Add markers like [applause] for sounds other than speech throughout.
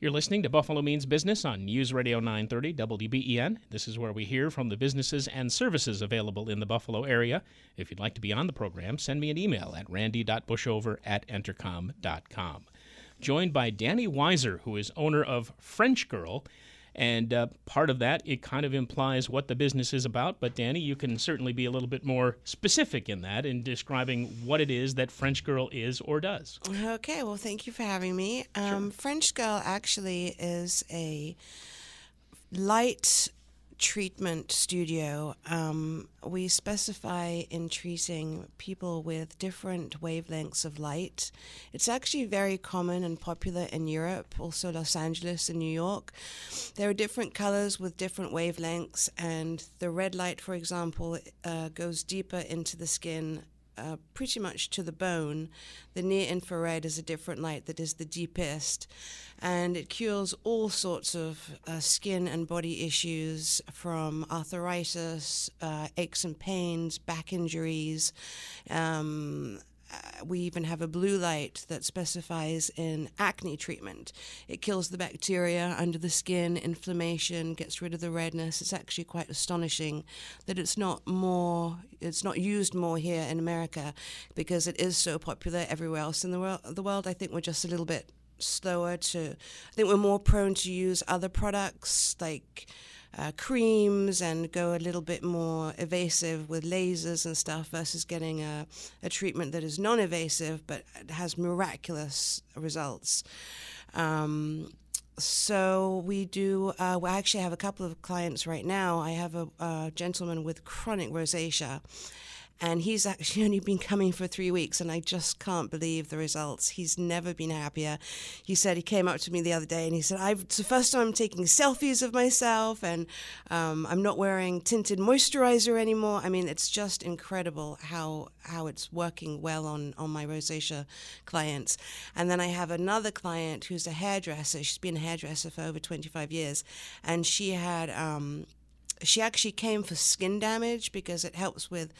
You're listening to Buffalo Means Business on News Radio 930 WBEN. This is where we hear from the businesses and services available in the Buffalo area. If you'd like to be on the program, send me an email at randy.bushover at entercom.com. Joined by Danny Weiser, who is owner of French Girl. And uh, part of that, it kind of implies what the business is about. But Danny, you can certainly be a little bit more specific in that in describing what it is that French Girl is or does. Okay, well, thank you for having me. Um, French Girl actually is a light treatment studio, um, we specify in treating people with different wavelengths of light. It's actually very common and popular in Europe, also Los Angeles and New York. There are different colors with different wavelengths, and the red light, for example, uh, goes deeper into the skin uh, pretty much to the bone. The near infrared is a different light that is the deepest, and it cures all sorts of uh, skin and body issues from arthritis, uh, aches and pains, back injuries. Um, Uh, we even have a blue light that specifies in acne treatment. It kills the bacteria under the skin, inflammation, gets rid of the redness. It's actually quite astonishing that it's not more, it's not used more here in America because it is so popular everywhere else in the world. The world, I think, we're just a little bit slower to. I think we're more prone to use other products like uh, creams and go a little bit more evasive with lasers and stuff versus getting a, a treatment that is non evasive but has miraculous results. Um, so we do. Uh, we actually have a couple of clients right now. I have a, a gentleman with chronic rosacea, and he's actually [laughs] only been coming for three weeks and i just can't believe the results. He's never been happier. He said he came up to me the other day and he said I've it's the first time i'm taking selfies of myself and um, i'm not wearing tinted moisturizer anymore. I mean it's just incredible how how it's working well on on my rosacea clients. And then i have another client who's a hairdresser. She's been a hairdresser for over 25 years. And she had um, she actually came for skin damage because it helps with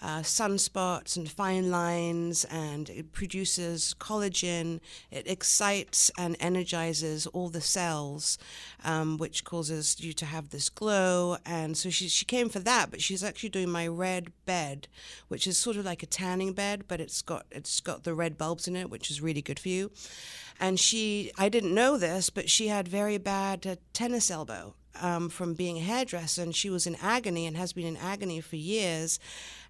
uh, sunspots and fine lines and it produces collagen. It excites and energizes all the cells, um, which causes you to have this glow. And so she, she came for that, but she's actually doing my red bed, which is sort of like a tanning bed, but it's got it's got the red bulbs in it, which is really good for you. And she, I didn't know this, but she had very bad uh, tennis elbow um, from being a hairdresser, and she was in agony and has been in agony for years.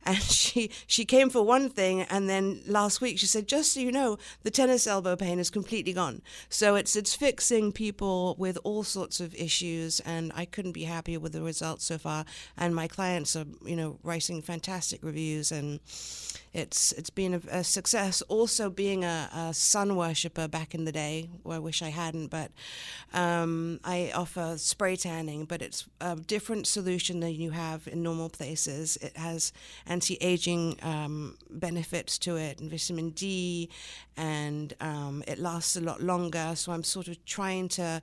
And [laughs] she she came for one thing, and then last week she said, "Just so you know, the tennis elbow pain is completely gone." So it's it's fixing people with all sorts of issues, and I couldn't be happier with the results so far. And my clients are you know writing fantastic reviews, and it's it's been a, a success. Also, being a, a, sun worshipper back in the day, well, I wish I hadn't, but um, I offer spray tanning, but it's a different solution than you have in normal places. It has anti-aging um, benefits to it, and vitamin D, and um, it lasts a lot longer. So I'm sort of trying to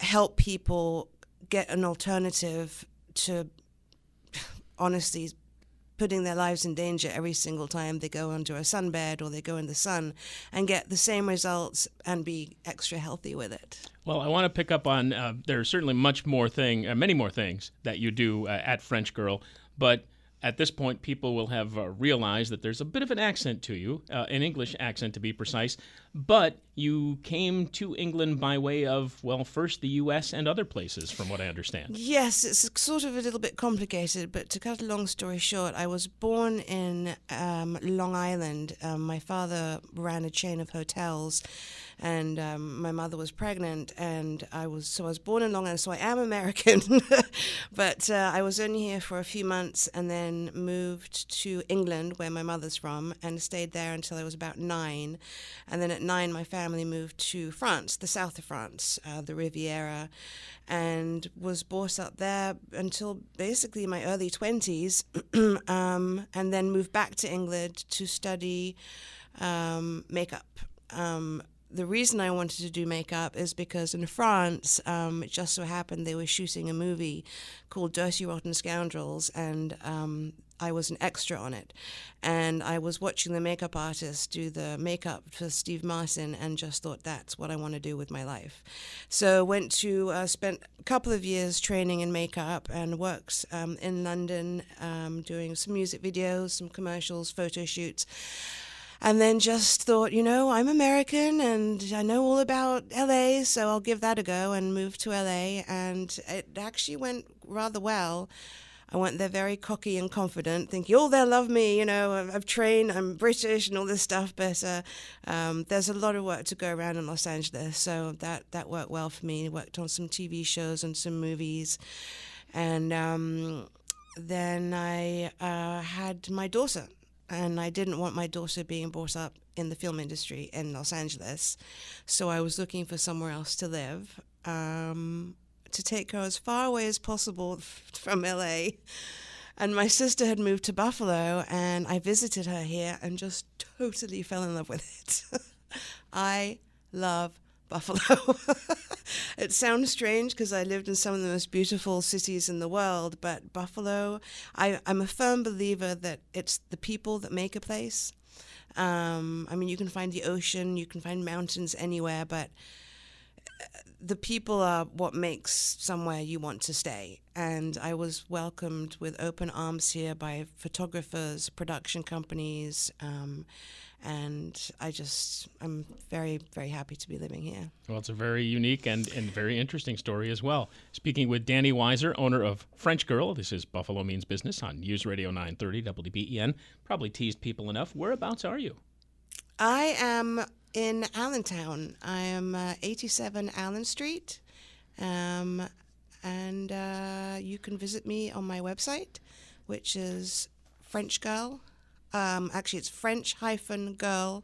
help people get an alternative to honestly putting their lives in danger every single time they go onto a sunbed or they go in the sun and get the same results and be extra healthy with it. Well, I want to pick up on uh, there's certainly much more thing, uh, many more things that you do uh, at French Girl, but at this point, people will have uh, realized that there's a bit of an accent to you, uh, an English accent to be precise, but you came to England by way of, well, first the US and other places, from what I understand. Yes, it's sort of a little bit complicated, but to cut a long story short, I was born in um, Long Island. Um, my father ran a chain of hotels and um, my mother was pregnant, and I was so I was born in Long Island, so I am American, [laughs] but uh, I was only here for a few months, and then moved to England, where my mother's from, and stayed there until I was about nine, and then at nine, my family family moved to France, the south of France, uh, the Riviera, and was brought up there until basically my early 20s, [clears throat] um, and then moved back to England to study um, makeup. Um, the reason I wanted to do makeup is because in France, um, it just so happened they were shooting a movie called Dirty Rotten Scoundrels, and um, I was an extra on it. And I was watching the makeup artist do the makeup for Steve Martin and just thought that's what I want to do with my life. So went to, uh, spent a couple of years training in makeup and works um, in London um, doing some music videos, some commercials, photo shoots and then just thought, you know, I'm American and I know all about LA, so I'll give that a go and move to LA. And it actually went rather well. I went there very cocky and confident, thinking, oh, they'll love me, you know, I've, I've trained, I'm British and all this stuff. But uh, um, there's a lot of work to go around in Los Angeles, so that, that worked well for me. I Worked on some TV shows and some movies. And um, then I uh, had my daughter and I didn't want my daughter being brought up in the film industry in Los Angeles, so I was looking for somewhere else to live, um, to take her as far away as possible from LA. And my sister had moved to Buffalo, and I visited her here and just totally fell in love with it. [laughs] I love Buffalo. [laughs] it sounds strange because I lived in some of the most beautiful cities in the world, but Buffalo, I, I'm a firm believer that it's the people that make a place. Um, I mean, you can find the ocean, you can find mountains anywhere, but the people are what makes somewhere you want to stay. And I was welcomed with open arms here by photographers, production companies. Um, and I just I'm very very happy to be living here. Well, it's a very unique and, and very interesting story as well. Speaking with Danny Weiser, owner of French Girl. This is Buffalo Means Business on News Radio 930 WBEN. Probably teased people enough. Whereabouts are you? I am in Allentown. I am uh, 87 Allen Street, um, and uh, you can visit me on my website, which is French Girl um, actually, it's French-girl.com.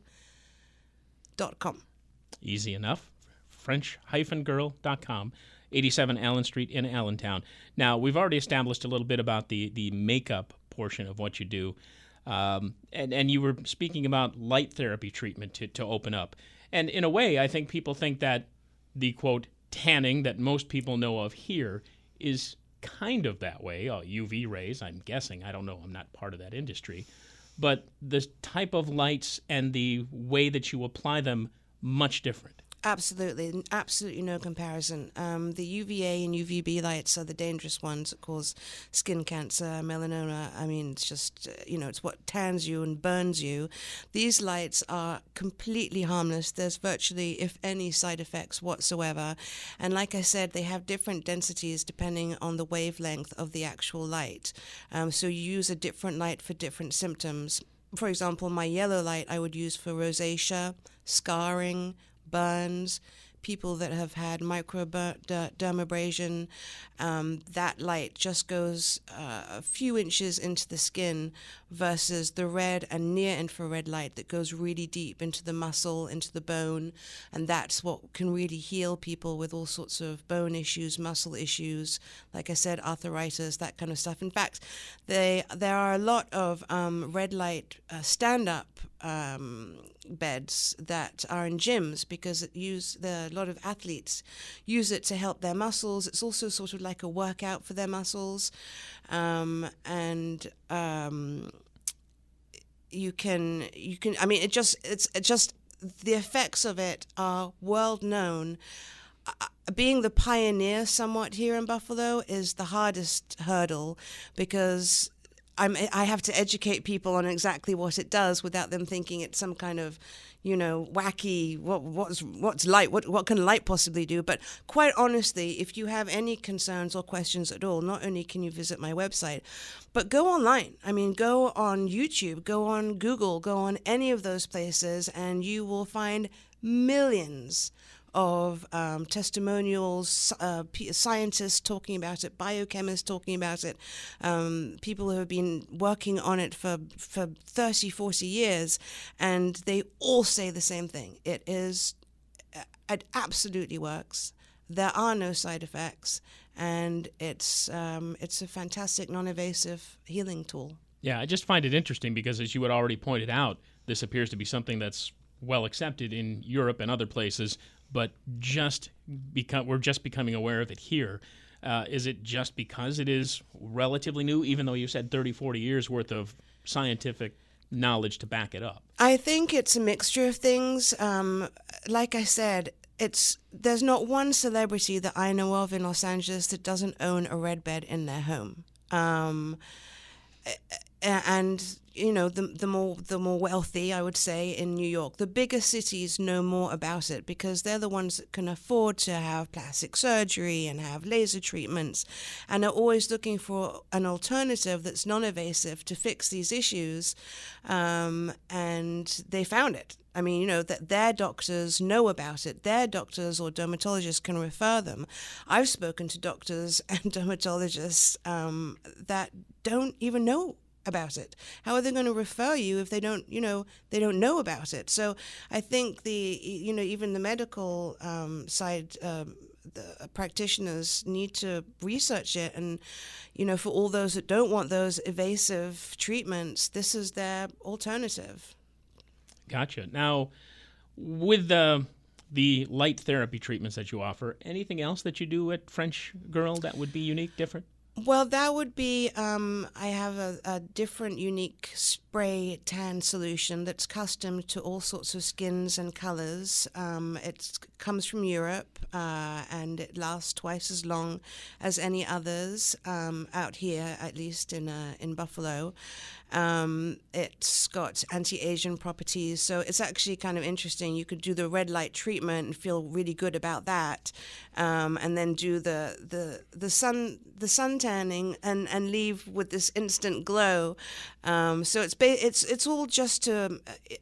Easy enough. French-girl.com. 87 Allen Street in Allentown. Now, we've already established a little bit about the, the makeup portion of what you do. Um, and, and you were speaking about light therapy treatment to, to open up. And in a way, I think people think that the quote tanning that most people know of here is kind of that way. Uh, UV rays, I'm guessing. I don't know. I'm not part of that industry but the type of lights and the way that you apply them much different. Absolutely, absolutely no comparison. Um, the UVA and UVB lights are the dangerous ones that cause skin cancer, melanoma. I mean, it's just, uh, you know, it's what tans you and burns you. These lights are completely harmless. There's virtually, if any, side effects whatsoever. And like I said, they have different densities depending on the wavelength of the actual light. Um, so you use a different light for different symptoms. For example, my yellow light I would use for rosacea, scarring, burns, people that have had microdermabrasion, um, that light just goes uh, a few inches into the skin versus the red and near infrared light that goes really deep into the muscle, into the bone, and that's what can really heal people with all sorts of bone issues, muscle issues, like I said, arthritis, that kind of stuff. In fact, they, there are a lot of um, red light uh, stand up um, beds that are in gyms because it use the, a lot of athletes use it to help their muscles. It's also sort of like a workout for their muscles, um, and um, you can you can. I mean, it just it's it just the effects of it are world known. Uh, being the pioneer somewhat here in Buffalo is the hardest hurdle because I'm, I have to educate people on exactly what it does without them thinking it's some kind of, you know, wacky. What what's what's light? What what can light possibly do? But quite honestly, if you have any concerns or questions at all, not only can you visit my website, but go online. I mean, go on YouTube, go on Google, go on any of those places, and you will find millions of um, testimonials, uh, scientists talking about it, biochemists talking about it, um, people who have been working on it for, for 30, 40 years, and they all say the same thing. It is it absolutely works. There are no side effects, and it's um, it's a fantastic non-invasive healing tool. Yeah, I just find it interesting because, as you had already pointed out, this appears to be something that's well accepted in Europe and other places, but just become we're just becoming aware of it here. Uh, is it just because it is relatively new, even though you said 30, 40 years worth of scientific knowledge to back it up? I think it's a mixture of things. Um, like I said, it's there's not one celebrity that I know of in Los Angeles that doesn't own a red bed in their home. Um, and you know the the more the more wealthy I would say in New York the bigger cities know more about it because they're the ones that can afford to have plastic surgery and have laser treatments and are always looking for an alternative that's non-invasive to fix these issues um, and they found it I mean, you know, that their doctors know about it. Their doctors or dermatologists can refer them. I've spoken to doctors [laughs] and dermatologists um, that don't even know about it. How are they going to refer you if they don't, you know, they don't know about it? So I think the, you know, even the medical um, side. Um, the practitioners need to research it and you know for all those that don't want those evasive treatments this is their alternative gotcha now with the the light therapy treatments that you offer anything else that you do at french girl that would be unique different well, that would be um, I have a, a, different, unique spray tan solution that's custom to all sorts of skins and colors. Um, it comes from Europe uh, and it lasts twice as long as any others um, out here, at least in uh, in Buffalo. Um, it's got anti Asian properties, so it's actually kind of interesting. You could do the red light treatment and feel really good about that, um, and then do the the the sun the sun tanning and and leave with this instant glow. Um, so it's ba- it's it's all just to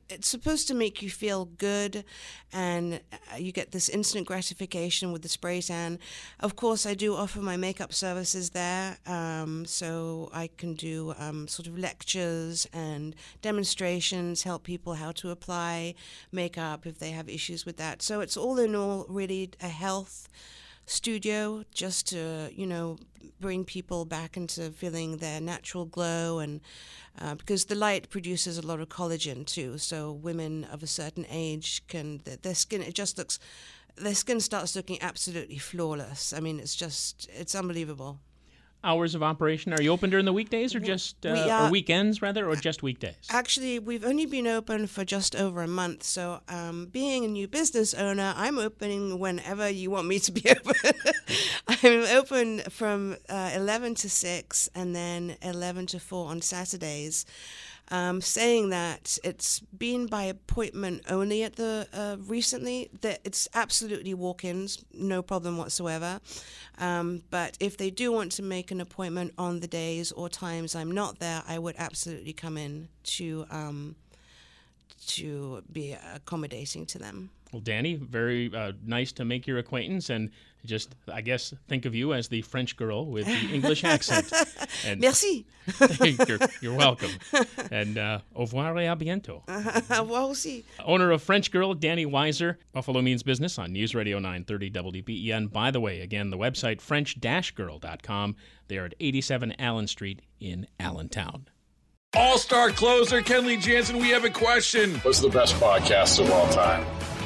it's supposed to make you feel good, and uh, you get this instant gratification with the spray tan. Of course, I do offer my makeup services there, um, so I can do um, sort of lectures and demonstrations, help people how to apply makeup if they have issues with that. So it's all in all really a health studio just to you know bring people back into feeling their natural glow and uh, because the light produces a lot of collagen too. So women of a certain age can their skin it just looks their skin starts looking absolutely flawless. I mean it's just it's unbelievable hours of operation? Are you open during the weekdays or just uh, we, uh, or weekends rather, or just weekdays? Actually, we've only been open for just over a month. So, um, being a new business owner, I'm opening whenever you want me to be [laughs] open. I'm open from uh, 11 to 6 and then 11 to 4 on Saturdays um, saying that it's been by appointment only at the uh, recently. That it's absolutely walk-ins, no problem whatsoever. Um, but if they do want to make an appointment on the days or times I'm not there, I would absolutely come in to um, to be accommodating to them. Well, Danny, very uh, nice to make your acquaintance, and just I guess think of you as the French girl with the English accent. [laughs] And Merci. [laughs] you're, you're, welcome. And uh, au revoir et à bientôt. [laughs] au revoir aussi. Owner of French Girl, Danny Weiser, Buffalo Means Business on News Radio 930 WBEN. By the way, again, the website french-girl.com. They are at 87 Allen Street in Allentown. All star closer Kenley Jansen, we have a question. What's the best podcast of all time?